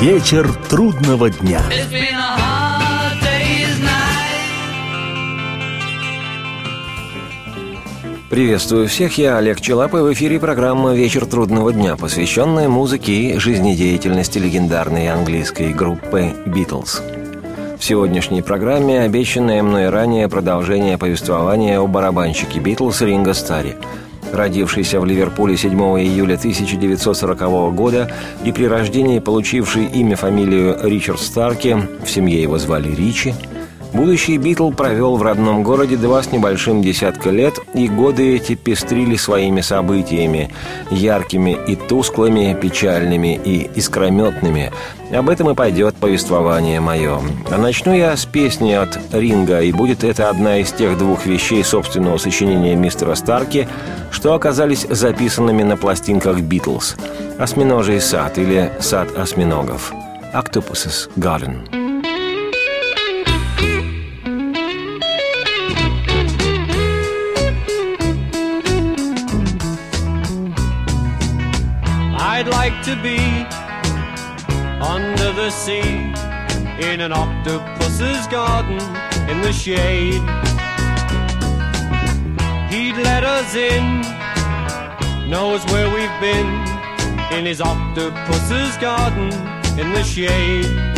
Вечер трудного дня. Приветствую всех, я Олег Челап, и в эфире программа «Вечер трудного дня», посвященная музыке и жизнедеятельности легендарной английской группы «Битлз». В сегодняшней программе обещанное мной ранее продолжение повествования о барабанщике «Битлз» Ринго Старе – родившийся в Ливерпуле 7 июля 1940 года и при рождении получивший имя фамилию Ричард Старки, в семье его звали Ричи, Будущий Битл провел в родном городе два с небольшим десятка лет, и годы эти пестрили своими событиями, яркими и тусклыми, печальными и искрометными. Об этом и пойдет повествование мое. А начну я с песни от Ринга, и будет это одна из тех двух вещей собственного сочинения мистера Старки, что оказались записанными на пластинках «Битлз» – «Осьминожий сад» или «Сад осьминогов» – «Octopus's Garden». Like to be under the sea in an octopus's garden in the shade. He'd let us in, knows where we've been in his octopus's garden in the shade.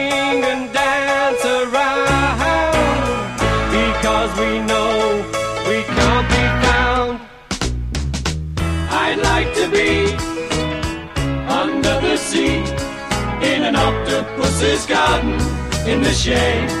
because we know we can't be found. I'd like to be under the sea in an octopus's garden in the shade.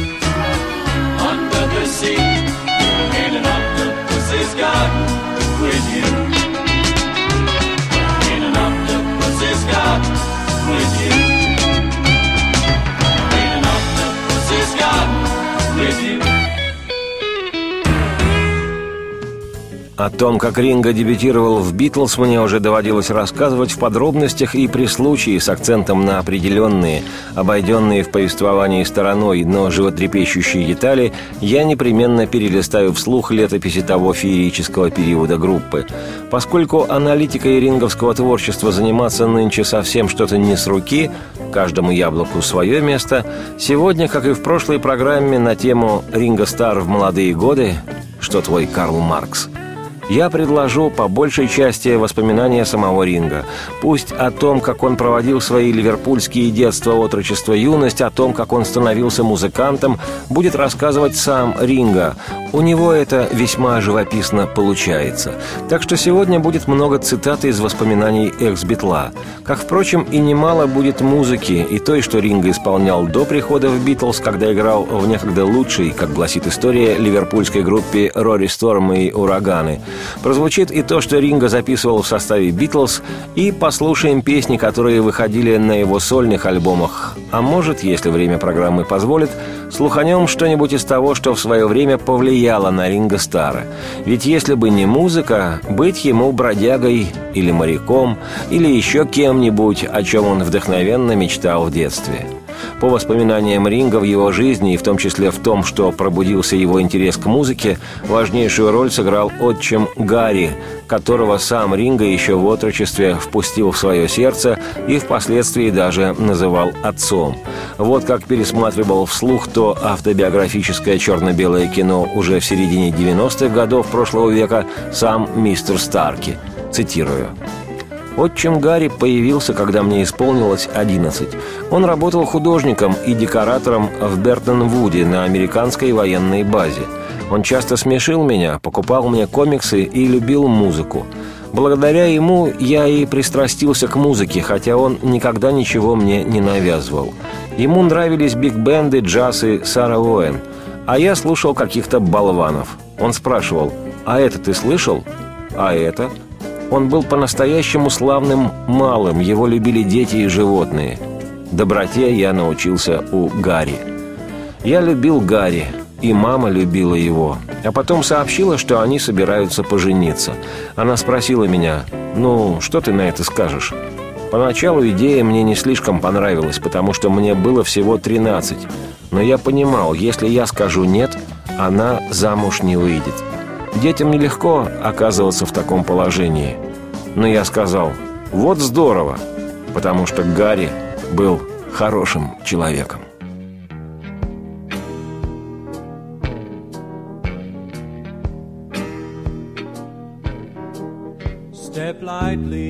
sea in an octopus's garden О том, как Ринго дебютировал в «Битлз», мне уже доводилось рассказывать в подробностях и при случае с акцентом на определенные, обойденные в повествовании стороной, но животрепещущие детали, я непременно перелистаю вслух летописи того феерического периода группы. Поскольку аналитикой ринговского творчества заниматься нынче совсем что-то не с руки, каждому яблоку свое место, сегодня, как и в прошлой программе на тему «Ринго Стар в молодые годы», что твой Карл Маркс – я предложу по большей части воспоминания самого Ринга. Пусть о том, как он проводил свои ливерпульские детство, отрочество, юность, о том, как он становился музыкантом, будет рассказывать сам Ринга. У него это весьма живописно получается. Так что сегодня будет много цитат из воспоминаний экс-битла. Как, впрочем, и немало будет музыки, и той, что Ринга исполнял до прихода в «Битлз», когда играл в некогда лучшей, как гласит история, ливерпульской группе «Рори Сторм» и «Ураганы», Прозвучит и то, что Ринго записывал в составе «Битлз», и послушаем песни, которые выходили на его сольных альбомах. А может, если время программы позволит, слуханем что-нибудь из того, что в свое время повлияло на Ринго Стара. Ведь если бы не музыка, быть ему бродягой или моряком, или еще кем-нибудь, о чем он вдохновенно мечтал в детстве – по воспоминаниям Ринга в его жизни, и в том числе в том, что пробудился его интерес к музыке, важнейшую роль сыграл отчим Гарри, которого сам Ринга еще в отрочестве впустил в свое сердце и впоследствии даже называл отцом. Вот как пересматривал вслух то автобиографическое черно-белое кино уже в середине 90-х годов прошлого века сам мистер Старки. Цитирую. Отчим Гарри появился, когда мне исполнилось 11. Он работал художником и декоратором в Бертон-Вуде на американской военной базе. Он часто смешил меня, покупал мне комиксы и любил музыку. Благодаря ему я и пристрастился к музыке, хотя он никогда ничего мне не навязывал. Ему нравились биг-бенды, джаз и Сара Уэн, а я слушал каких-то болванов. Он спрашивал, «А это ты слышал?» «А это?» Он был по-настоящему славным малым, его любили дети и животные. Доброте я научился у Гарри. Я любил Гарри, и мама любила его. А потом сообщила, что они собираются пожениться. Она спросила меня, «Ну, что ты на это скажешь?» Поначалу идея мне не слишком понравилась, потому что мне было всего 13. Но я понимал, если я скажу «нет», она замуж не выйдет. Детям нелегко оказываться в таком положении. Но я сказал, вот здорово, потому что Гарри был хорошим человеком. Step lightly.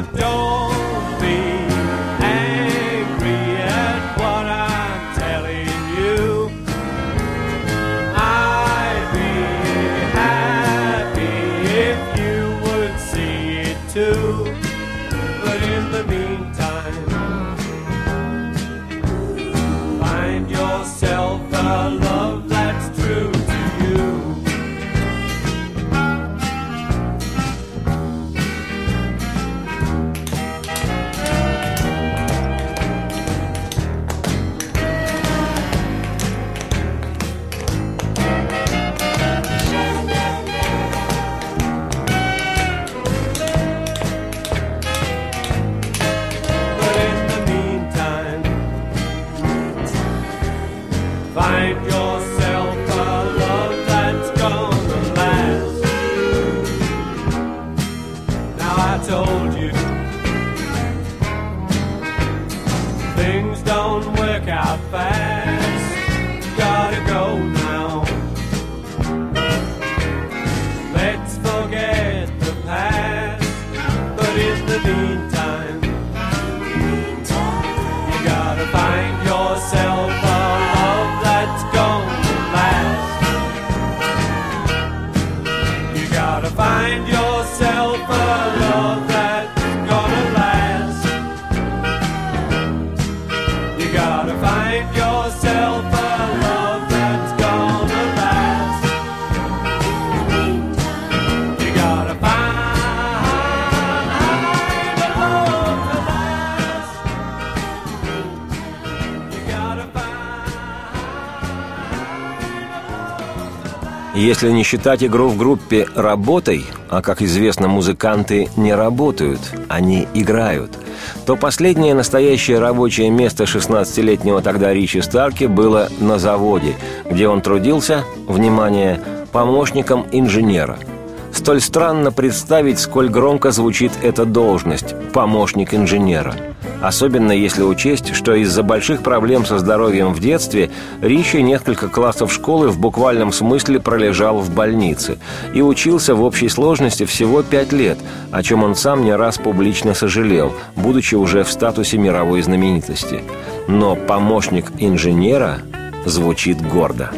don't. Если не считать игру в группе работой, а, как известно, музыканты не работают, они играют, то последнее настоящее рабочее место 16-летнего тогда Ричи Старки было на заводе, где он трудился, внимание, помощником инженера. Столь странно представить, сколь громко звучит эта должность – помощник инженера – Особенно если учесть, что из-за больших проблем со здоровьем в детстве Ричи несколько классов школы в буквальном смысле пролежал в больнице и учился в общей сложности всего пять лет, о чем он сам не раз публично сожалел, будучи уже в статусе мировой знаменитости. Но помощник инженера звучит гордо.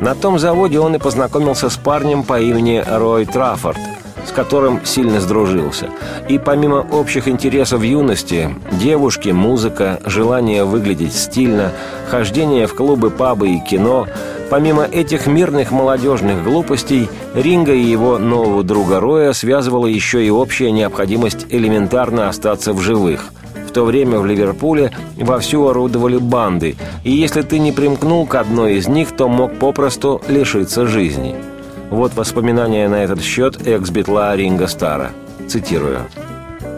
На том заводе он и познакомился с парнем по имени Рой Траффорд – с которым сильно сдружился. И помимо общих интересов юности, девушки, музыка, желание выглядеть стильно, хождение в клубы, пабы и кино, помимо этих мирных молодежных глупостей, Ринга и его нового друга Роя связывала еще и общая необходимость элементарно остаться в живых – в то время в Ливерпуле вовсю орудовали банды, и если ты не примкнул к одной из них, то мог попросту лишиться жизни. Вот воспоминания на этот счет экс-битла Ринга Стара. Цитирую.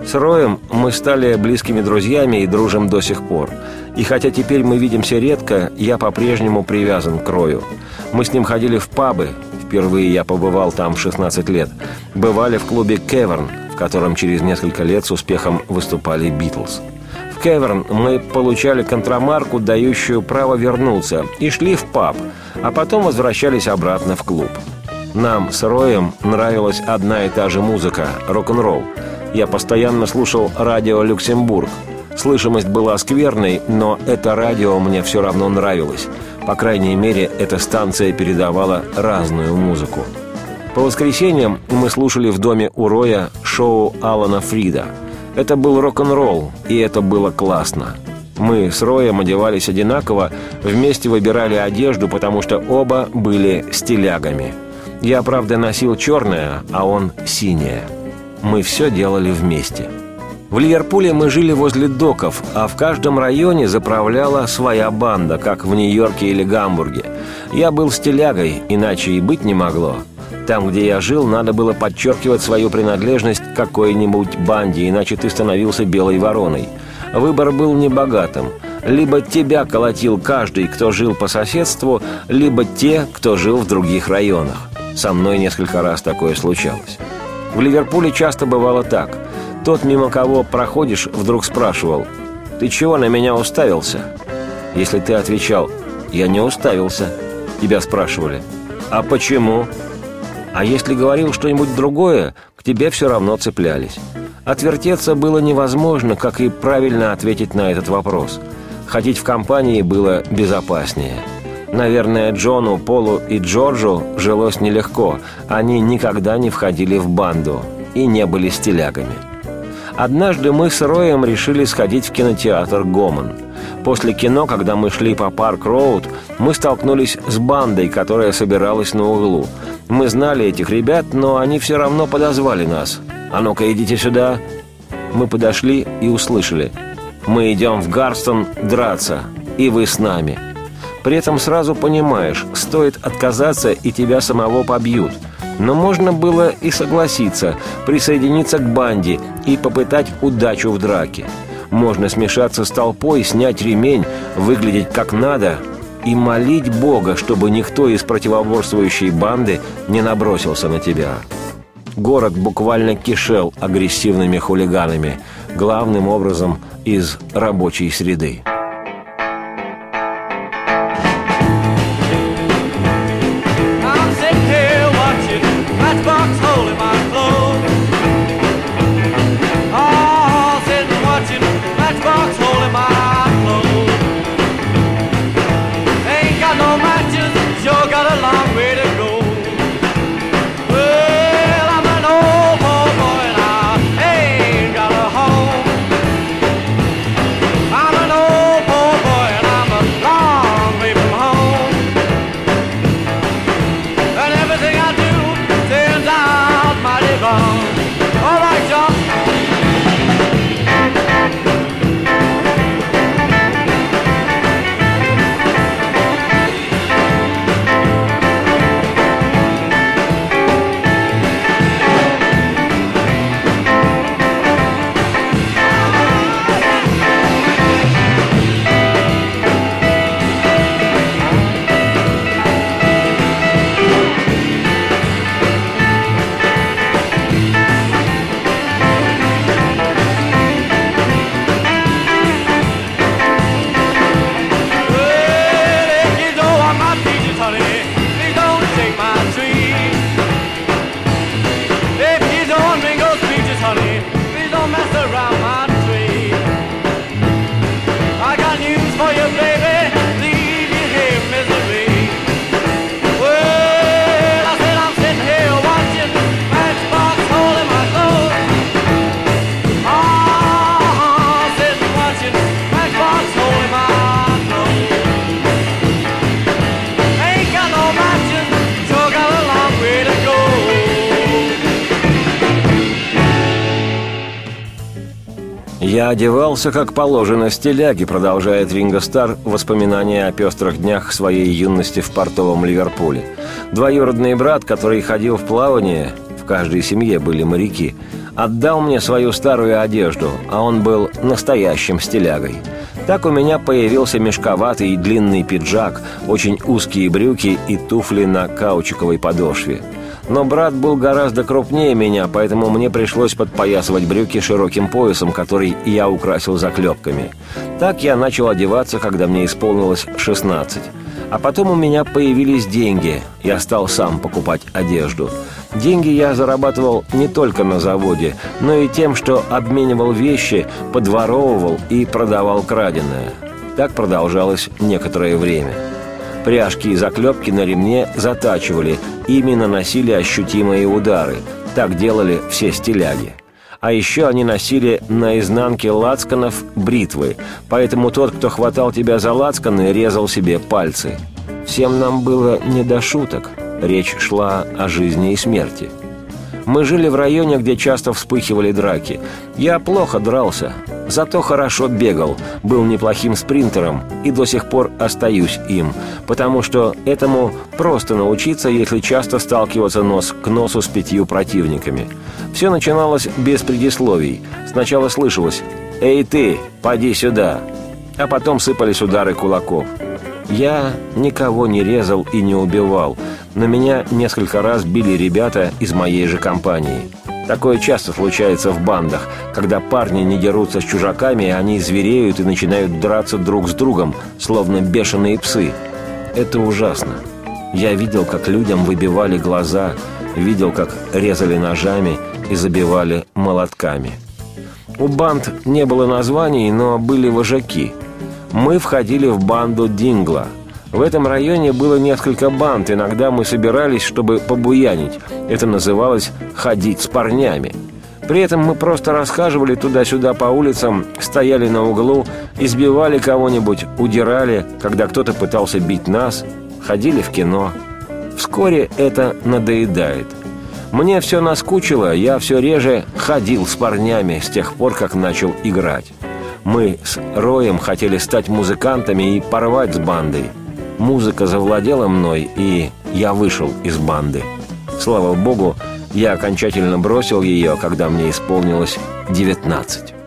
«С Роем мы стали близкими друзьями и дружим до сих пор. И хотя теперь мы видимся редко, я по-прежнему привязан к Рою. Мы с ним ходили в пабы, впервые я побывал там в 16 лет, бывали в клубе «Кеверн», в котором через несколько лет с успехом выступали «Битлз». В «Кеверн» мы получали контрамарку, дающую право вернуться, и шли в паб, а потом возвращались обратно в клуб. Нам с Роем нравилась одна и та же музыка – рок-н-ролл. Я постоянно слушал радио «Люксембург». Слышимость была скверной, но это радио мне все равно нравилось. По крайней мере, эта станция передавала разную музыку. По воскресеньям мы слушали в доме у Роя шоу Алана Фрида. Это был рок-н-ролл, и это было классно. Мы с Роем одевались одинаково, вместе выбирали одежду, потому что оба были стилягами – я, правда, носил черное, а он синее. Мы все делали вместе. В Ливерпуле мы жили возле доков, а в каждом районе заправляла своя банда, как в Нью-Йорке или Гамбурге. Я был стилягой, иначе и быть не могло. Там, где я жил, надо было подчеркивать свою принадлежность к какой-нибудь банде, иначе ты становился белой вороной. Выбор был небогатым. Либо тебя колотил каждый, кто жил по соседству, либо те, кто жил в других районах. Со мной несколько раз такое случалось. В Ливерпуле часто бывало так. Тот, мимо кого проходишь, вдруг спрашивал «Ты чего на меня уставился?» Если ты отвечал «Я не уставился», тебя спрашивали «А почему?» А если говорил что-нибудь другое, к тебе все равно цеплялись. Отвертеться было невозможно, как и правильно ответить на этот вопрос. Ходить в компании было безопаснее – Наверное, Джону, Полу и Джорджу жилось нелегко. Они никогда не входили в банду и не были стилягами. Однажды мы с Роем решили сходить в кинотеатр «Гомон». После кино, когда мы шли по Парк-Роуд, мы столкнулись с бандой, которая собиралась на углу. Мы знали этих ребят, но они все равно подозвали нас. «А ну-ка, идите сюда!» Мы подошли и услышали. «Мы идем в Гарстон драться, и вы с нами». При этом сразу понимаешь, стоит отказаться, и тебя самого побьют. Но можно было и согласиться, присоединиться к банде и попытать удачу в драке. Можно смешаться с толпой, снять ремень, выглядеть как надо и молить Бога, чтобы никто из противоборствующей банды не набросился на тебя. Город буквально кишел агрессивными хулиганами, главным образом из рабочей среды. Я одевался, как положено, стиляги, продолжает Ринго Стар воспоминания о пестрых днях своей юности в портовом Ливерпуле. Двоюродный брат, который ходил в плавание, в каждой семье были моряки, отдал мне свою старую одежду, а он был настоящим стилягой. Так у меня появился мешковатый длинный пиджак, очень узкие брюки и туфли на каучуковой подошве – но брат был гораздо крупнее меня, поэтому мне пришлось подпоясывать брюки широким поясом, который я украсил заклепками. Так я начал одеваться, когда мне исполнилось 16. А потом у меня появились деньги. Я стал сам покупать одежду. Деньги я зарабатывал не только на заводе, но и тем, что обменивал вещи, подворовывал и продавал краденое. Так продолжалось некоторое время. Пряжки и заклепки на ремне затачивали, ими наносили ощутимые удары. Так делали все стиляги. А еще они носили на изнанке лацканов бритвы, поэтому тот, кто хватал тебя за лацканы, резал себе пальцы. Всем нам было не до шуток. Речь шла о жизни и смерти. Мы жили в районе, где часто вспыхивали драки. Я плохо дрался, зато хорошо бегал, был неплохим спринтером и до сих пор остаюсь им, потому что этому просто научиться, если часто сталкиваться нос к носу с пятью противниками. Все начиналось без предисловий. Сначала слышалось «Эй ты, поди сюда!» А потом сыпались удары кулаков. Я никого не резал и не убивал – но меня несколько раз били ребята из моей же компании. Такое часто случается в бандах, когда парни не дерутся с чужаками, они звереют и начинают драться друг с другом, словно бешеные псы. Это ужасно. Я видел, как людям выбивали глаза, видел, как резали ножами и забивали молотками. У банд не было названий, но были вожаки. Мы входили в банду Дингла – в этом районе было несколько банд, иногда мы собирались, чтобы побуянить. Это называлось «ходить с парнями». При этом мы просто расхаживали туда-сюда по улицам, стояли на углу, избивали кого-нибудь, удирали, когда кто-то пытался бить нас, ходили в кино. Вскоре это надоедает. Мне все наскучило, я все реже ходил с парнями с тех пор, как начал играть. Мы с Роем хотели стать музыкантами и порвать с бандой – музыка завладела мной, и я вышел из банды. Слава богу, я окончательно бросил ее, когда мне исполнилось 19.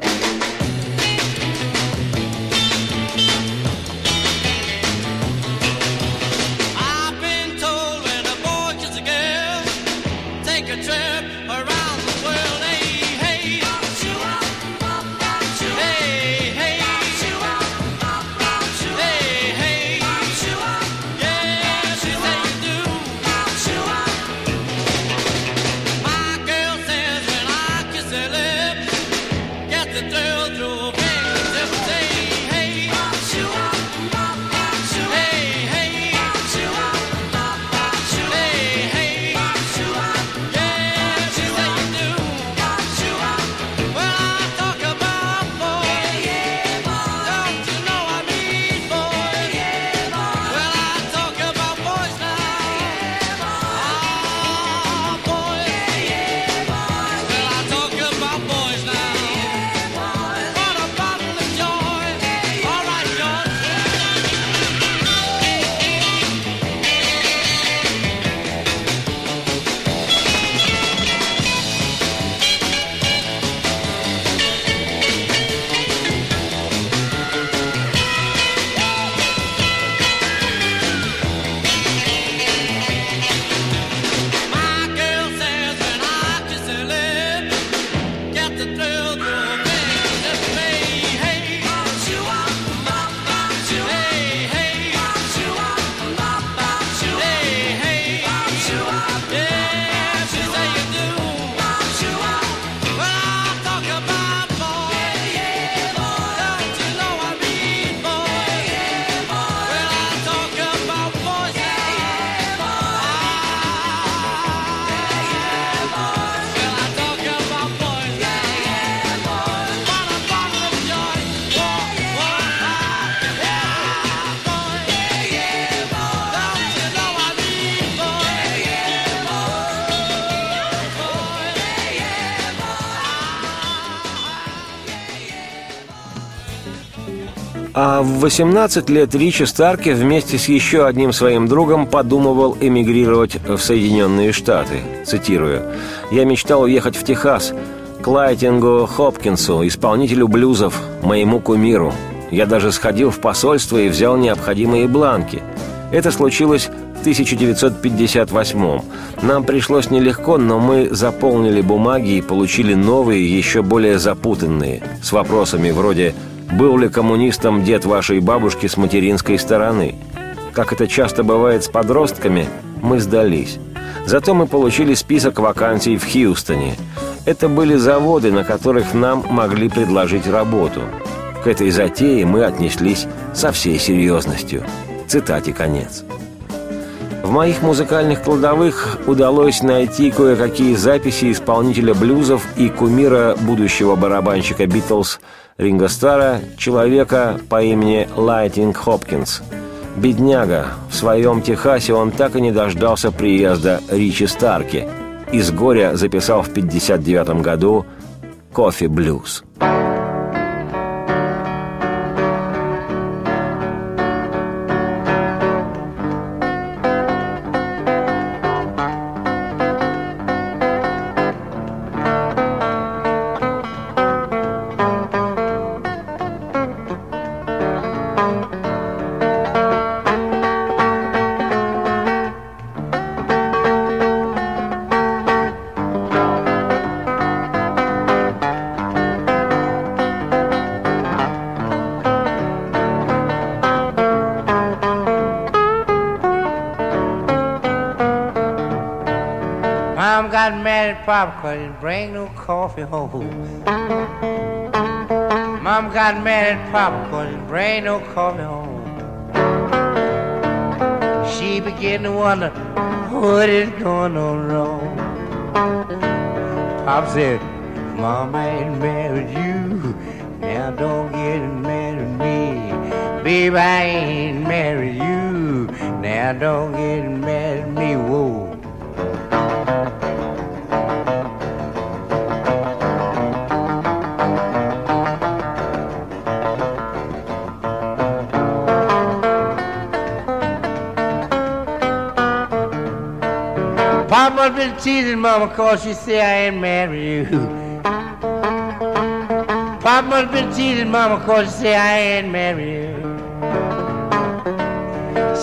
А в 18 лет Ричи Старки вместе с еще одним своим другом подумывал эмигрировать в Соединенные Штаты. Цитирую. «Я мечтал уехать в Техас, к Лайтингу Хопкинсу, исполнителю блюзов, моему кумиру. Я даже сходил в посольство и взял необходимые бланки. Это случилось в 1958 Нам пришлось нелегко, но мы заполнили бумаги и получили новые, еще более запутанные, с вопросами вроде был ли коммунистом дед вашей бабушки с материнской стороны? Как это часто бывает с подростками, мы сдались. Зато мы получили список вакансий в Хьюстоне. Это были заводы, на которых нам могли предложить работу. К этой затее мы отнеслись со всей серьезностью. Цитате конец. В моих музыкальных кладовых удалось найти кое-какие записи исполнителя блюзов и кумира будущего барабанщика «Битлз» Ринго Стара, человека по имени Лайтинг Хопкинс. Бедняга, в своем Техасе он так и не дождался приезда Ричи Старки. Из горя записал в 1959 году «Кофе Блюз». Papa couldn't bring no coffee home. Mom got mad at Papa couldn't bring no coffee home. She began to wonder what is going on wrong. Pop said, Mom ain't married you. Now don't get mad at me. Babe, I ain't married you. Now don't get Papa been teasing Mama cause she say I ain't married you. Papa been teasing Mama cause she say I ain't married you.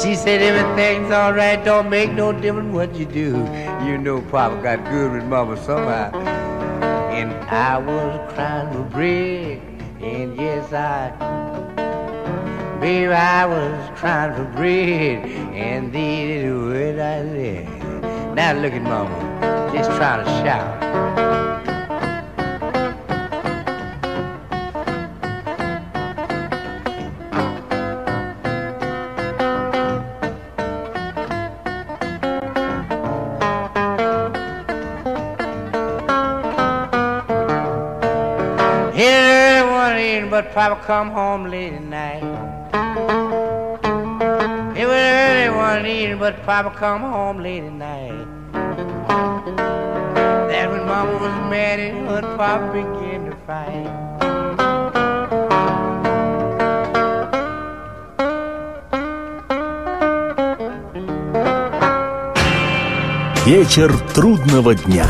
She said everything's alright, don't make no difference what you do. You know Papa got good with Mama somehow. And I was crying for bread, and yes I Baby, I was crying for bread, and are the words I said. Now look at Mama, just trying to shout. Here one but Papa come home late at night. It was early one evening, but Papa come home late at night. That when Mama was mad and her Papa began to fight. Вечер трудного дня.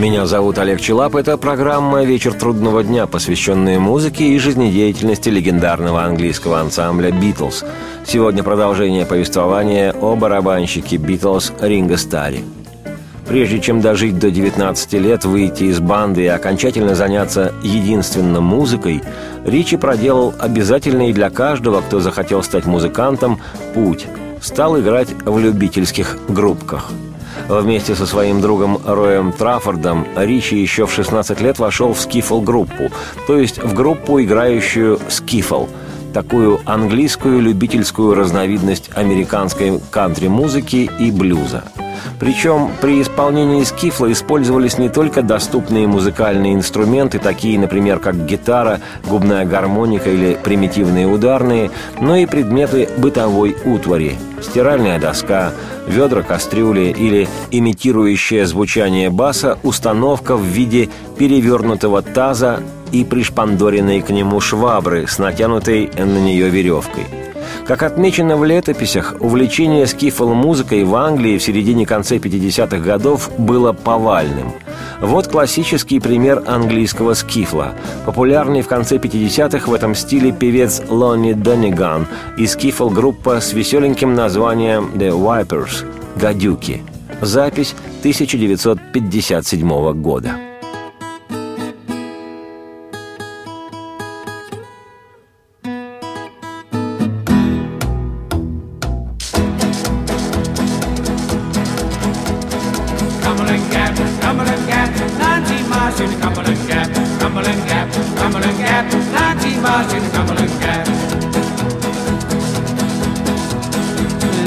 Меня зовут Олег Челап. Это программа «Вечер трудного дня», посвященная музыке и жизнедеятельности легендарного английского ансамбля «Битлз». Сегодня продолжение повествования о барабанщике «Битлз» Ринго Старри. Прежде чем дожить до 19 лет, выйти из банды и окончательно заняться единственно музыкой, Ричи проделал обязательный для каждого, кто захотел стать музыкантом, путь. Стал играть в любительских группках – Вместе со своим другом Роем Траффордом Ричи еще в 16 лет вошел в скифл-группу, то есть в группу, играющую скифл. Такую английскую любительскую разновидность американской кантри-музыки и блюза. Причем при исполнении скифла использовались не только доступные музыкальные инструменты, такие, например, как гитара, губная гармоника или примитивные ударные, но и предметы бытовой утвари – стиральная доска, ведра кастрюли или имитирующая звучание баса установка в виде перевернутого таза и пришпандоренной к нему швабры с натянутой на нее веревкой. Как отмечено в летописях, увлечение скифол-музыкой в Англии в середине-конце 50-х годов было повальным. Вот классический пример английского скифла. Популярный в конце 50-х в этом стиле певец Лонни Донниган и скифл-группа с веселеньким названием «The Wipers» – «Гадюки». Запись 1957 года. 19 miles to the Cumberland Gap.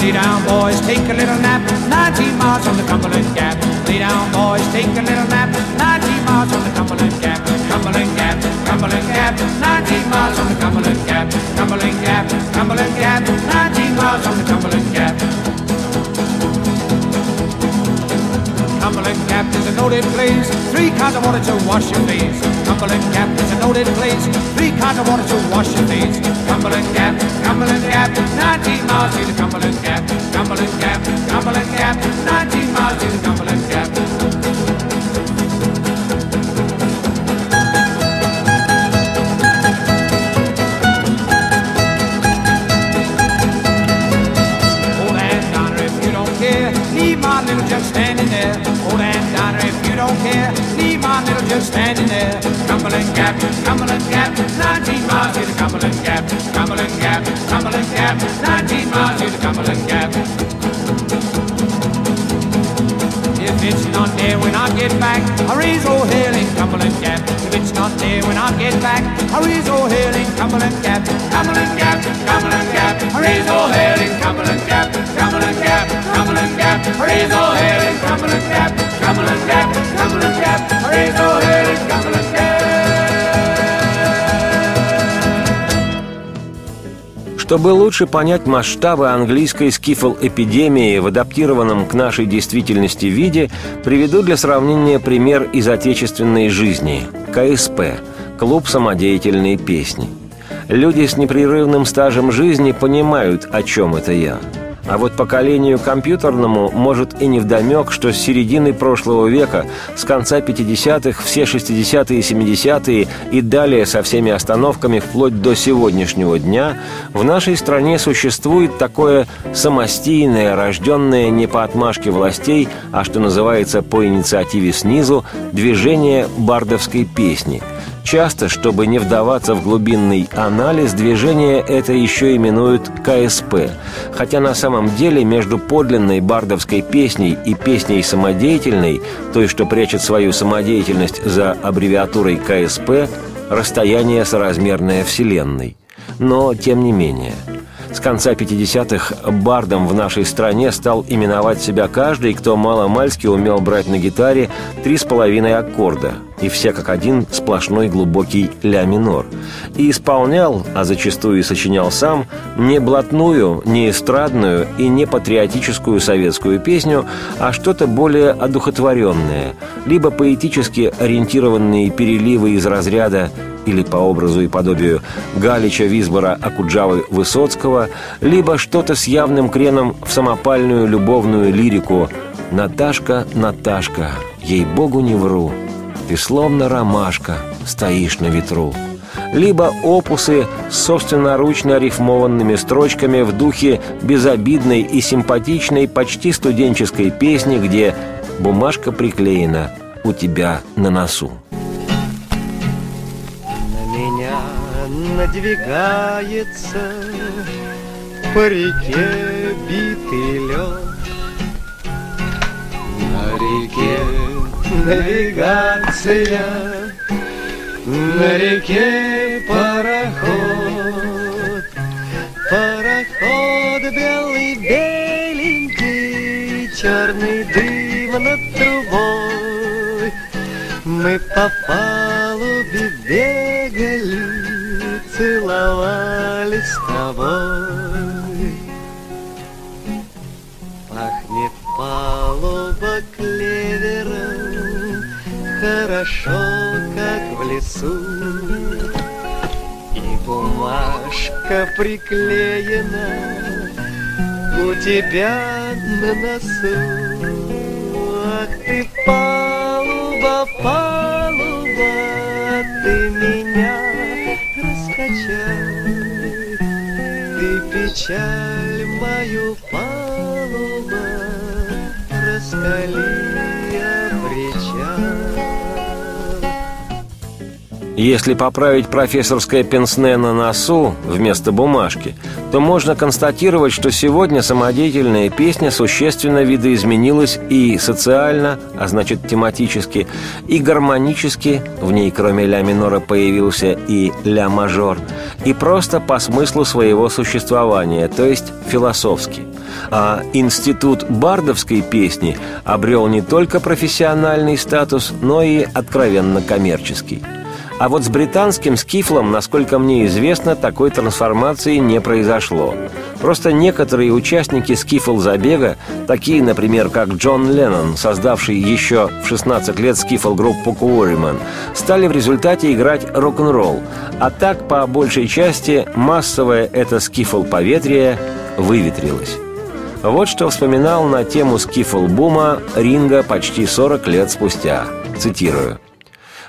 Lay down, boys, take a little nap, 19 miles on the Cumberland Gap. Lay down, boys, take a little nap, 19 miles on the Cumberland Gap, Cumberland Gap, Cumberland Gap, 19 miles on the Cumberland Gap, Cumberland Gap, Cumberland Gap, 19 miles on the Cumberland Gap. Cumberland Gap is a noted place. Three kinds of water to wash your face. Cumberland Gap is a noted place. Three kinds of water to wash your face. Cumberland Gap, Cumberland Gap, 19 miles to the Cumberland Gap. Cumberland Gap, Cumberland Gap, 19 miles to the Cumberland Gap. Jug standing there. Old Aunt Donna, if you don't care, leave my little just standing there. Cumberland Gap, Cumberland Gap, 19 miles to the Cumberland Gap. Cumberland Gap, Cumberland Gap, 19 miles to the Cumberland Gap. It's not there when I get back, raise old hell in Cumberland Gap. If it's not there when I get back, raise old hell in Cumberland Gap. Cumberland Gap, Cumberland Gap, raise old hell in Cumberland Gap. Cumberland Gap, Cumberland Gap, raise old hell in Cumberland Gap. Cumberland Gap, Cumberland Gap, raise old hell in Cumberland Gap. Чтобы лучше понять масштабы английской скифл-эпидемии в адаптированном к нашей действительности виде, приведу для сравнения пример из отечественной жизни – КСП – Клуб самодеятельной песни. Люди с непрерывным стажем жизни понимают, о чем это я – а вот поколению компьютерному может и не вдомек, что с середины прошлого века, с конца 50-х, все 60-е и 70-е и далее со всеми остановками вплоть до сегодняшнего дня, в нашей стране существует такое самостийное, рожденное не по отмашке властей, а что называется по инициативе снизу, движение бардовской песни – Часто, чтобы не вдаваться в глубинный анализ, движение это еще именуют КСП, хотя на самом деле между подлинной бардовской песней и песней самодеятельной, той, что прячет свою самодеятельность за аббревиатурой КСП, расстояние соразмерное Вселенной. Но, тем не менее, с конца 50-х бардом в нашей стране стал именовать себя каждый, кто мало-мальски умел брать на гитаре три с половиной аккорда, и все как один сплошной глубокий ля минор. И исполнял, а зачастую и сочинял сам, не блатную, не эстрадную и не патриотическую советскую песню, а что-то более одухотворенное, либо поэтически ориентированные переливы из разряда или по образу и подобию Галича, Висбора, Акуджавы, Высоцкого, либо что-то с явным креном в самопальную любовную лирику «Наташка, Наташка, ей-богу не вру, ты словно ромашка, стоишь на ветру» либо опусы с собственноручно рифмованными строчками в духе безобидной и симпатичной почти студенческой песни, где бумажка приклеена у тебя на носу. Надвигается по реке битый лед. На реке навигация, на реке пароход. белый, беленький, черный дым над трубой. Мы по палубе бегали, целовались с тобой. Пахнет палуба клевером, хорошо, как в лесу. И бумажка приклеена у тебя на носу. Ах ты палуба, палуба, ты меня раскачай. Ты печаль мою палуба, раскали причал. Если поправить профессорское пенсне на носу вместо бумажки, то можно констатировать, что сегодня самодеятельная песня существенно видоизменилась и социально, а значит тематически, и гармонически, в ней кроме ля минора появился и ля мажор, и просто по смыслу своего существования, то есть философски. А институт бардовской песни обрел не только профессиональный статус, но и откровенно коммерческий. А вот с британским скифлом, насколько мне известно, такой трансформации не произошло. Просто некоторые участники скифл-забега, такие, например, как Джон Леннон, создавший еще в 16 лет скифл-группу Куориман, стали в результате играть рок-н-ролл. А так, по большей части, массовое это скифл-поветрие выветрилось. Вот что вспоминал на тему скифл-бума Ринга почти 40 лет спустя. Цитирую.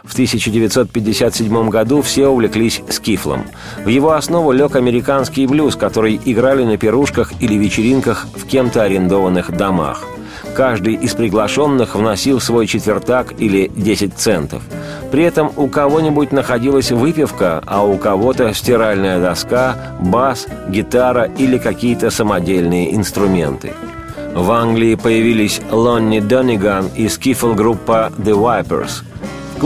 В 1957 году все увлеклись скифлом. В его основу лег американский блюз, который играли на пирушках или вечеринках в кем-то арендованных домах. Каждый из приглашенных вносил свой четвертак или 10 центов. При этом у кого-нибудь находилась выпивка, а у кого-то стиральная доска, бас, гитара или какие-то самодельные инструменты. В Англии появились Лонни Дониган и скифл-группа The Wipers –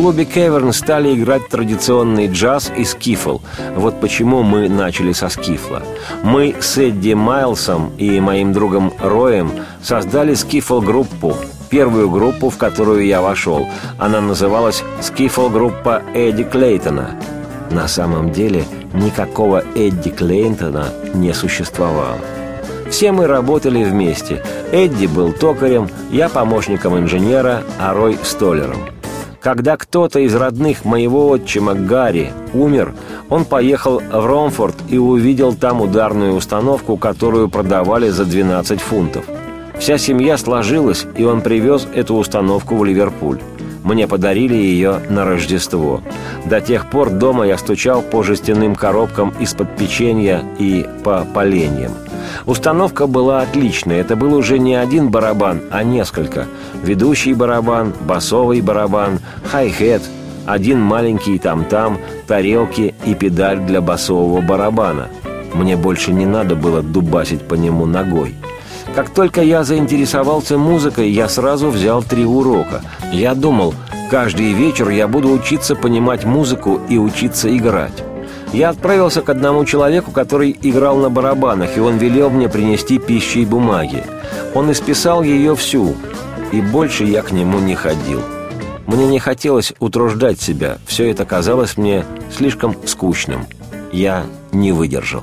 клубе Кеверн стали играть традиционный джаз и скифл. Вот почему мы начали со скифла. Мы с Эдди Майлсом и моим другом Роем создали скифл-группу, первую группу, в которую я вошел. Она называлась «Скифл-группа Эдди Клейтона». На самом деле никакого Эдди Клейтона не существовало. Все мы работали вместе. Эдди был токарем, я помощником инженера, а Рой – столером. Когда кто-то из родных моего отчима Гарри умер, он поехал в Ромфорд и увидел там ударную установку, которую продавали за 12 фунтов. Вся семья сложилась, и он привез эту установку в Ливерпуль. Мне подарили ее на Рождество. До тех пор дома я стучал по жестяным коробкам из-под печенья и по поленьям – Установка была отличная. Это был уже не один барабан, а несколько. Ведущий барабан, басовый барабан, хай-хет, один маленький там-там, тарелки и педаль для басового барабана. Мне больше не надо было дубасить по нему ногой. Как только я заинтересовался музыкой, я сразу взял три урока. Я думал, каждый вечер я буду учиться понимать музыку и учиться играть. Я отправился к одному человеку, который играл на барабанах, и он велел мне принести пищи и бумаги. Он исписал ее всю, и больше я к нему не ходил. Мне не хотелось утруждать себя, все это казалось мне слишком скучным. Я не выдержал.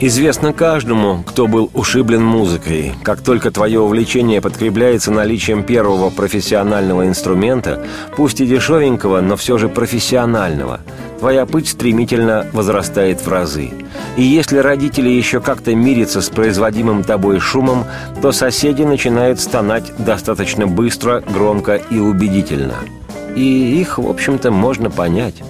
Известно каждому, кто был ушиблен музыкой. Как только твое увлечение подкрепляется наличием первого профессионального инструмента, пусть и дешевенького, но все же профессионального, твоя пыть стремительно возрастает в разы. И если родители еще как-то мирятся с производимым тобой шумом, то соседи начинают стонать достаточно быстро, громко и убедительно. И их, в общем-то, можно понять.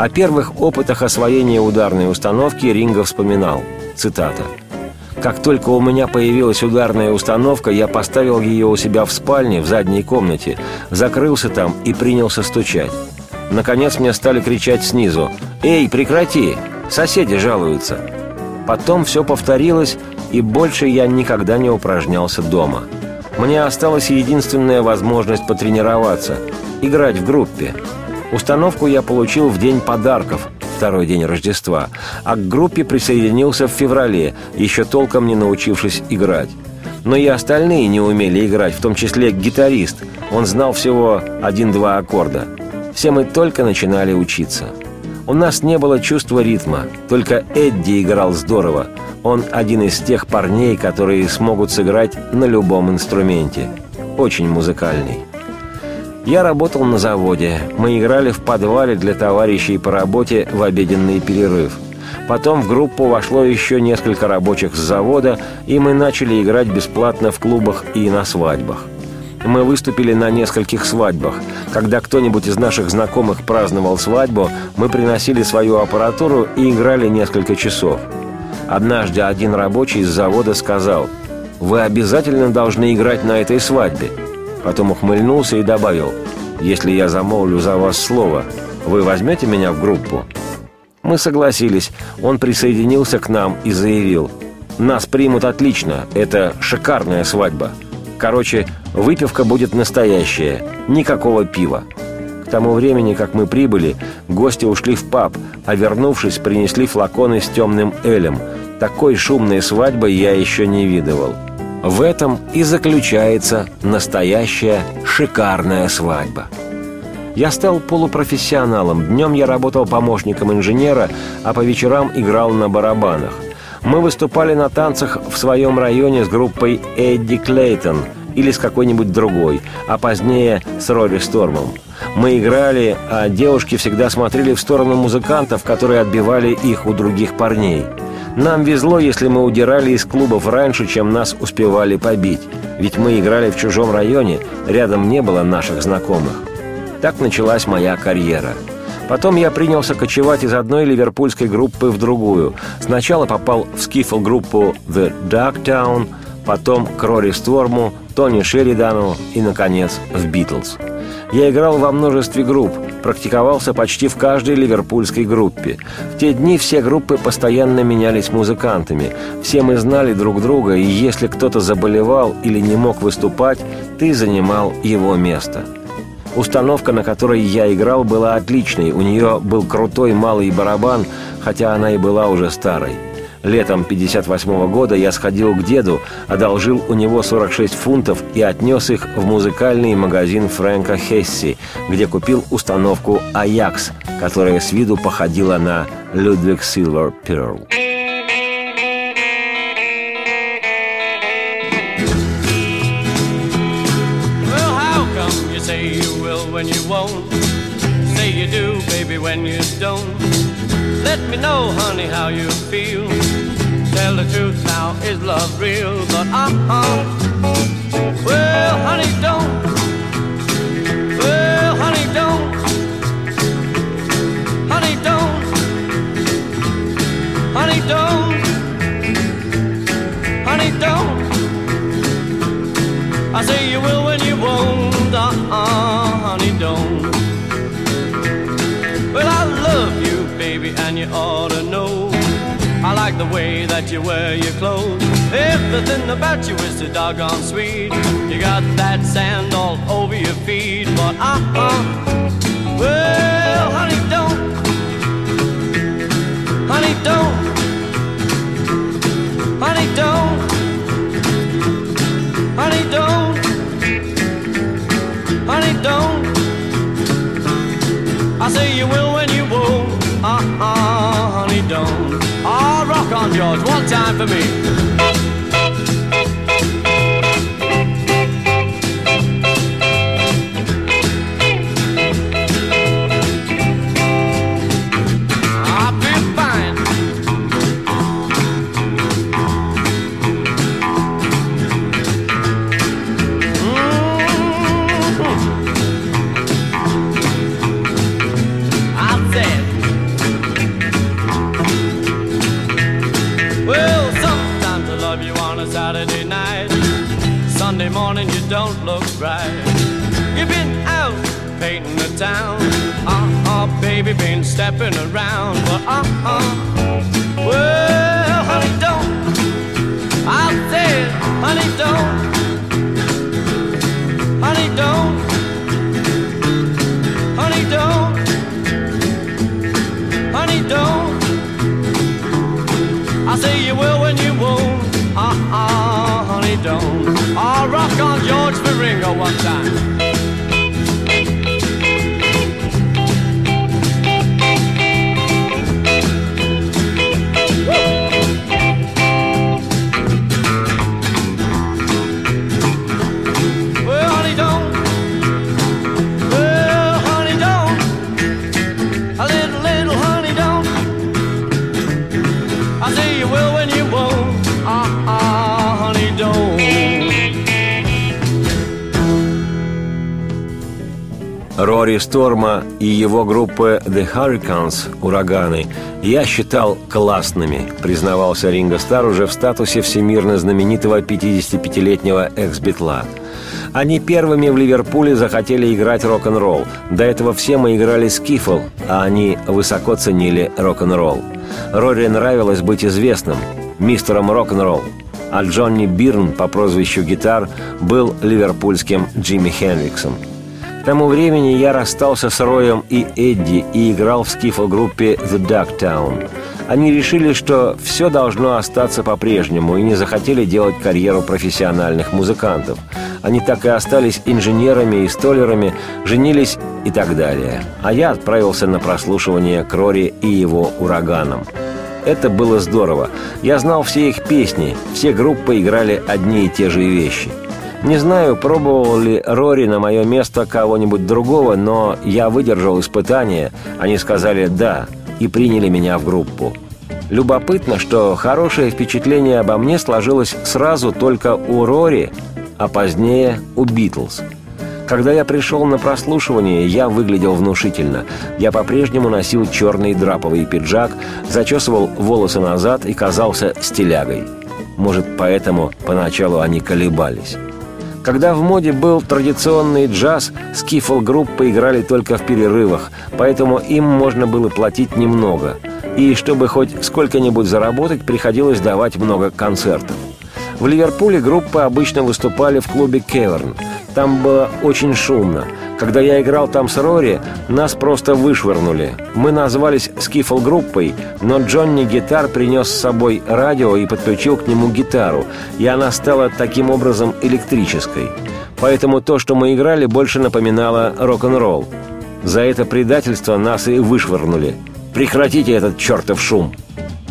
О первых опытах освоения ударной установки Ринго вспоминал. Цитата. «Как только у меня появилась ударная установка, я поставил ее у себя в спальне, в задней комнате, закрылся там и принялся стучать. Наконец мне стали кричать снизу «Эй, прекрати! Соседи жалуются!» Потом все повторилось, и больше я никогда не упражнялся дома. Мне осталась единственная возможность потренироваться – играть в группе – Установку я получил в день подарков, второй день Рождества, а к группе присоединился в феврале, еще толком не научившись играть. Но и остальные не умели играть, в том числе гитарист. Он знал всего один-два аккорда. Все мы только начинали учиться. У нас не было чувства ритма, только Эдди играл здорово. Он один из тех парней, которые смогут сыграть на любом инструменте. Очень музыкальный. Я работал на заводе. Мы играли в подвале для товарищей по работе в обеденный перерыв. Потом в группу вошло еще несколько рабочих с завода, и мы начали играть бесплатно в клубах и на свадьбах. Мы выступили на нескольких свадьбах. Когда кто-нибудь из наших знакомых праздновал свадьбу, мы приносили свою аппаратуру и играли несколько часов. Однажды один рабочий из завода сказал, «Вы обязательно должны играть на этой свадьбе». Потом ухмыльнулся и добавил, «Если я замолвлю за вас слово, вы возьмете меня в группу?» Мы согласились. Он присоединился к нам и заявил, «Нас примут отлично, это шикарная свадьба. Короче, выпивка будет настоящая, никакого пива». К тому времени, как мы прибыли, гости ушли в паб, а вернувшись, принесли флаконы с темным элем. Такой шумной свадьбы я еще не видывал. В этом и заключается настоящая шикарная свадьба. Я стал полупрофессионалом. Днем я работал помощником инженера, а по вечерам играл на барабанах. Мы выступали на танцах в своем районе с группой Эдди Клейтон или с какой-нибудь другой, а позднее с Рори Стормом. Мы играли, а девушки всегда смотрели в сторону музыкантов, которые отбивали их у других парней – нам везло, если мы удирали из клубов раньше, чем нас успевали побить. Ведь мы играли в чужом районе, рядом не было наших знакомых. Так началась моя карьера. Потом я принялся кочевать из одной ливерпульской группы в другую. Сначала попал в скифл-группу The Dark Town, потом к Рори Сторму, Тони Шеридану и, наконец, в «Битлз». Я играл во множестве групп, практиковался почти в каждой ливерпульской группе. В те дни все группы постоянно менялись музыкантами. Все мы знали друг друга, и если кто-то заболевал или не мог выступать, ты занимал его место. Установка, на которой я играл, была отличной. У нее был крутой малый барабан, хотя она и была уже старой. Летом 58 года я сходил к деду, одолжил у него 46 фунтов и отнес их в музыкальный магазин Фрэнка Хесси, где купил установку «Аякс», которая с виду походила на «Людвиг Силвер Перл». when you don't. Let me know, honey, how you feel. Tell the truth now, is love real? But uh-uh. Well, honey, don't. Well, honey, don't. Honey, don't. Honey, don't. Honey, don't. I say you will when you won't. Uh-uh, honey, don't. Well, I love you, baby, and you ought to know. I like the way that you wear your clothes. Everything about you is so doggone sweet. You got that sand all over your feet, but uh-uh. Well, honey, don't. For me. Stepping around. But uh uh, well, honey, don't. I said, honey, don't. Honey, don't. Honey, don't. Honey, don't. I say you will when you won't. Uh-uh, honey, don't. I'll rock on George Ferringo one time. Рори Сторма и его группы The Hurricanes «Ураганы» я считал классными, признавался Ринго Стар уже в статусе всемирно знаменитого 55-летнего экс-битла. Они первыми в Ливерпуле захотели играть рок-н-ролл. До этого все мы играли скифл, а они высоко ценили рок-н-ролл. Рори нравилось быть известным, мистером рок-н-ролл. А Джонни Бирн по прозвищу «Гитар» был ливерпульским Джимми Хенриксом – к тому времени я расстался с Роем и Эдди и играл в скифл-группе The Ducktown. Они решили, что все должно остаться по-прежнему и не захотели делать карьеру профессиональных музыкантов. Они так и остались инженерами и столерами, женились и так далее. А я отправился на прослушивание к Рори и его ураганам. Это было здорово. Я знал все их песни, все группы играли одни и те же вещи – не знаю, пробовал ли Рори на мое место кого-нибудь другого, но я выдержал испытание. Они сказали «да» и приняли меня в группу. Любопытно, что хорошее впечатление обо мне сложилось сразу только у Рори, а позднее у Битлз. Когда я пришел на прослушивание, я выглядел внушительно. Я по-прежнему носил черный драповый пиджак, зачесывал волосы назад и казался стилягой. Может, поэтому поначалу они колебались. Когда в моде был традиционный джаз, скифл-группы играли только в перерывах, поэтому им можно было платить немного. И чтобы хоть сколько-нибудь заработать, приходилось давать много концертов. В Ливерпуле группы обычно выступали в клубе «Кеверн». Там было очень шумно. Когда я играл там с Рори, нас просто вышвырнули. Мы назвались скифл-группой, но Джонни Гитар принес с собой радио и подключил к нему гитару, и она стала таким образом электрической. Поэтому то, что мы играли, больше напоминало рок-н-ролл. За это предательство нас и вышвырнули. Прекратите этот чертов шум.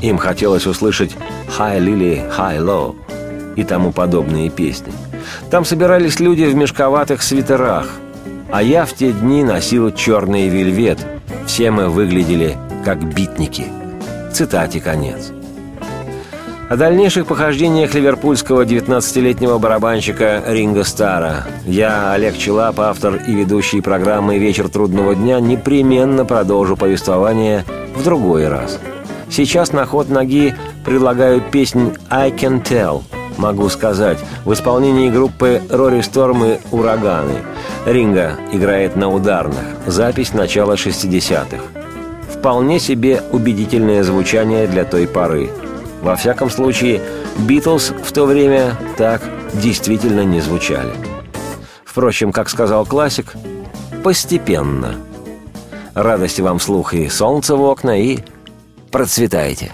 Им хотелось услышать «High Lily, High Low» и тому подобные песни. Там собирались люди в мешковатых свитерах, а я в те дни носил черный вельвет. Все мы выглядели как битники. Цитате конец. О дальнейших похождениях ливерпульского 19-летнего барабанщика Ринга Стара я, Олег Челап, автор и ведущий программы «Вечер трудного дня», непременно продолжу повествование в другой раз. Сейчас на ход ноги предлагаю песнь «I Can Tell» могу сказать, в исполнении группы Рори Сторм и Ураганы. Ринга играет на ударных. Запись начала 60-х. Вполне себе убедительное звучание для той поры. Во всяком случае, Битлз в то время так действительно не звучали. Впрочем, как сказал классик, постепенно. Радости вам слух и солнце в окна, и процветайте.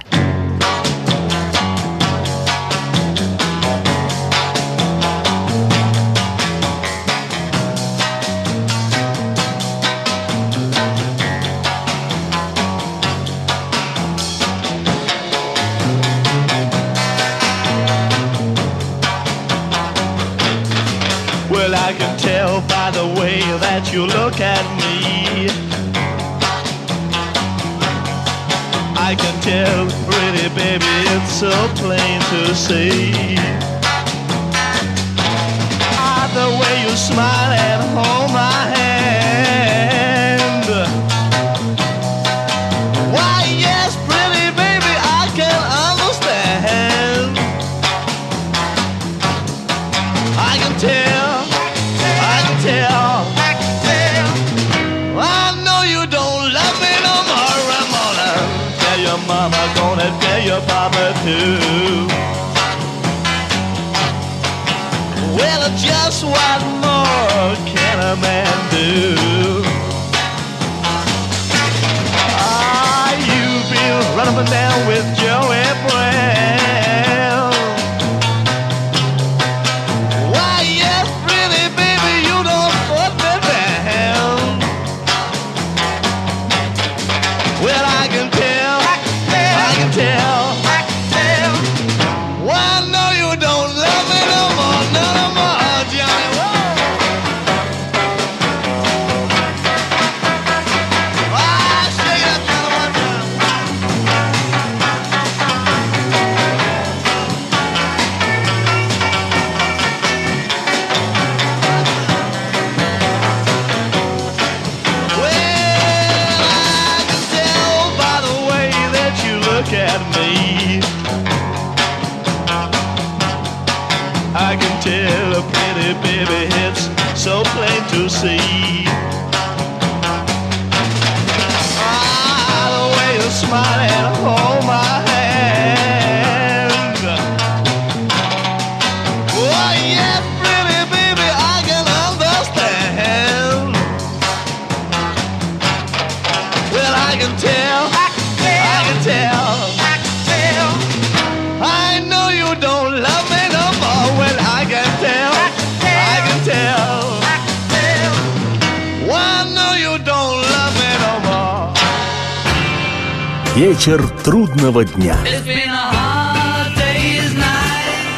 You look at me. With Joey